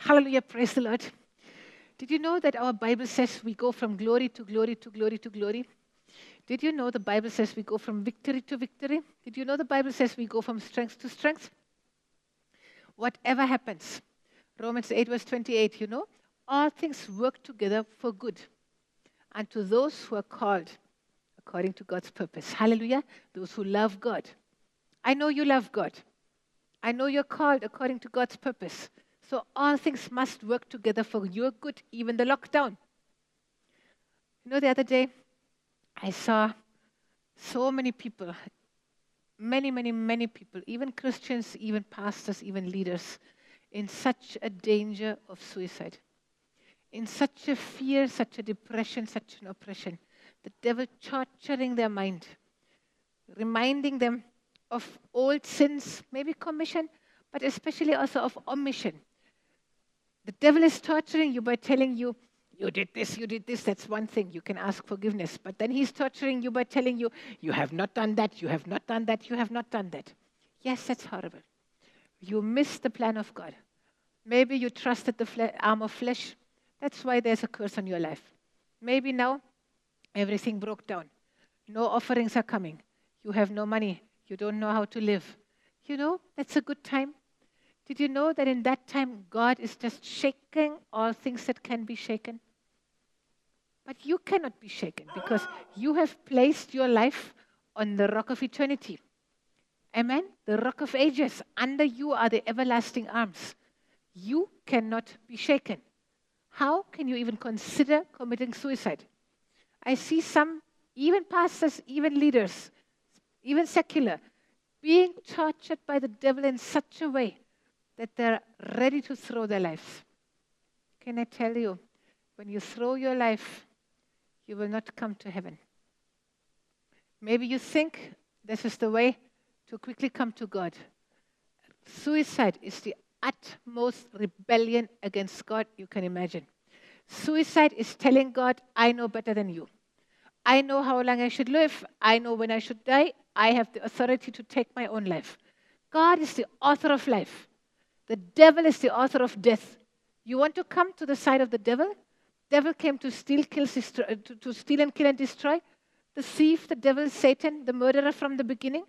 Hallelujah, praise the Lord. Did you know that our Bible says we go from glory to glory to glory to glory? Did you know the Bible says we go from victory to victory? Did you know the Bible says we go from strength to strength? Whatever happens, Romans 8, verse 28, you know, all things work together for good. And to those who are called according to God's purpose. Hallelujah. Those who love God. I know you love God. I know you're called according to God's purpose. So all things must work together for your good, even the lockdown. You know, the other day, I saw so many people, many, many, many people, even Christians, even pastors, even leaders, in such a danger of suicide, in such a fear, such a depression, such an oppression. The devil torturing their mind, reminding them of old sins, maybe commission, but especially also of omission. The devil is torturing you by telling you, you did this, you did this, that's one thing. You can ask forgiveness. But then he's torturing you by telling you, you have not done that, you have not done that, you have not done that. Yes, that's horrible. You missed the plan of God. Maybe you trusted the fle- arm of flesh. That's why there's a curse on your life. Maybe now everything broke down. No offerings are coming. You have no money. You don't know how to live. You know, that's a good time. Did you know that in that time God is just shaking all things that can be shaken? But you cannot be shaken because you have placed your life on the rock of eternity. Amen? The rock of ages. Under you are the everlasting arms. You cannot be shaken. How can you even consider committing suicide? I see some, even pastors, even leaders, even secular, being tortured by the devil in such a way that they're ready to throw their lives. Can I tell you, when you throw your life, you will not come to heaven. Maybe you think this is the way to quickly come to God. Suicide is the utmost rebellion against God you can imagine. Suicide is telling God, I know better than you. I know how long I should live. I know when I should die. I have the authority to take my own life. God is the author of life. The devil is the author of death. You want to come to the side of the devil? Devil came to steal, kill, uh, to, to steal and kill and destroy. The thief, the devil, Satan, the murderer from the beginning.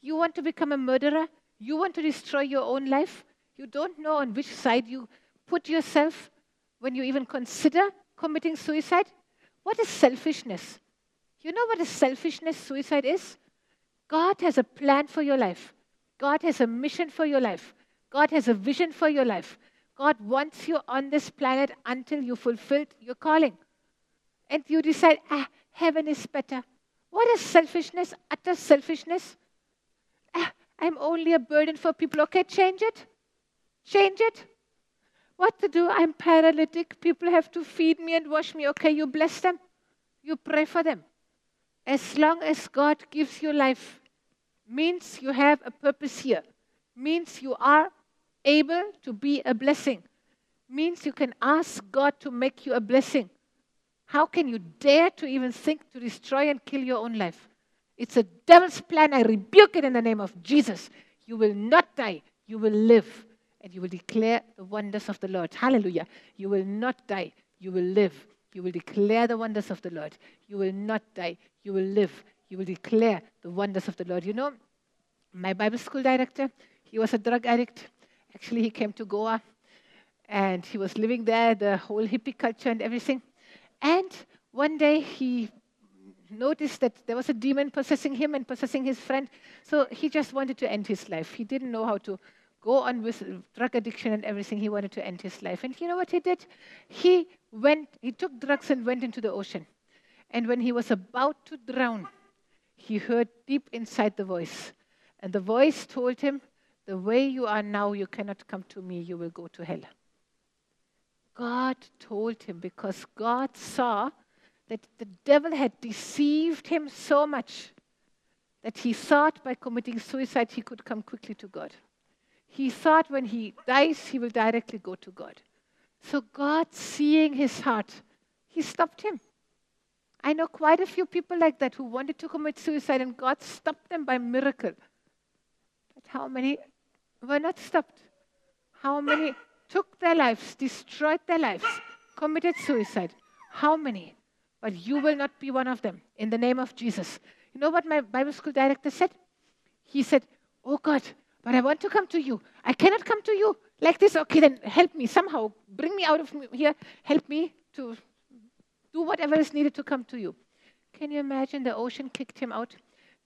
You want to become a murderer? You want to destroy your own life? You don't know on which side you put yourself when you even consider committing suicide? What is selfishness? You know what a selfishness suicide is? God has a plan for your life. God has a mission for your life. God has a vision for your life. God wants you on this planet until you fulfilled your calling. And you decide, ah, heaven is better. What is selfishness? Utter selfishness. Ah, I'm only a burden for people. Okay, change it. Change it. What to do? I'm paralytic. People have to feed me and wash me. Okay, you bless them. You pray for them. As long as God gives you life, means you have a purpose here, means you are able to be a blessing, means you can ask God to make you a blessing. How can you dare to even think to destroy and kill your own life? It's a devil's plan. I rebuke it in the name of Jesus. You will not die, you will live, and you will declare the wonders of the Lord. Hallelujah. You will not die, you will live. You will declare the wonders of the Lord. You will not die, you will live. You will declare the wonders of the Lord. You know, my Bible school director, he was a drug addict. Actually, he came to Goa and he was living there, the whole hippie culture and everything. And one day he noticed that there was a demon possessing him and possessing his friend. So he just wanted to end his life. He didn't know how to go on with drug addiction and everything. He wanted to end his life. And you know what he did? He went, he took drugs and went into the ocean. And when he was about to drown, he heard deep inside the voice. And the voice told him, The way you are now, you cannot come to me, you will go to hell. God told him because God saw that the devil had deceived him so much that he thought by committing suicide he could come quickly to God. He thought when he dies, he will directly go to God. So, God, seeing his heart, he stopped him. I know quite a few people like that who wanted to commit suicide and God stopped them by miracle. But how many were not stopped? How many took their lives, destroyed their lives, committed suicide. How many? But you will not be one of them in the name of Jesus. You know what my Bible school director said? He said, Oh God, but I want to come to you. I cannot come to you like this. Okay, then help me somehow. Bring me out of here. Help me to do whatever is needed to come to you. Can you imagine the ocean kicked him out?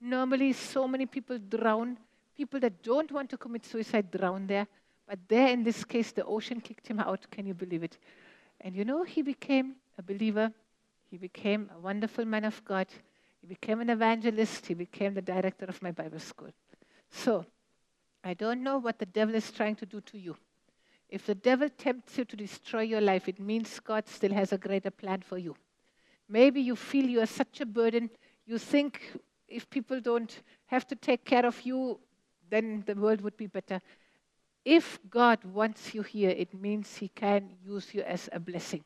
Normally, so many people drown. People that don't want to commit suicide drown there. But there, in this case, the ocean kicked him out. Can you believe it? And you know, he became a believer. He became a wonderful man of God. He became an evangelist. He became the director of my Bible school. So, I don't know what the devil is trying to do to you. If the devil tempts you to destroy your life, it means God still has a greater plan for you. Maybe you feel you are such a burden. You think if people don't have to take care of you, then the world would be better. If God wants you here, it means He can use you as a blessing.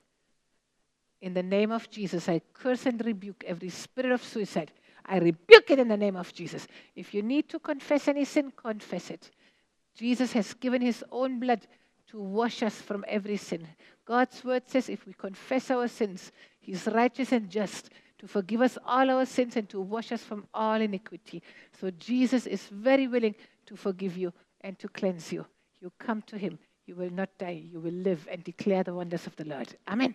In the name of Jesus, I curse and rebuke every spirit of suicide. I rebuke it in the name of Jesus. If you need to confess any sin, confess it. Jesus has given His own blood to wash us from every sin. God's word says if we confess our sins, He's righteous and just to forgive us all our sins and to wash us from all iniquity. So Jesus is very willing to forgive you and to cleanse you. You come to him, you will not die, you will live and declare the wonders of the Lord. Amen.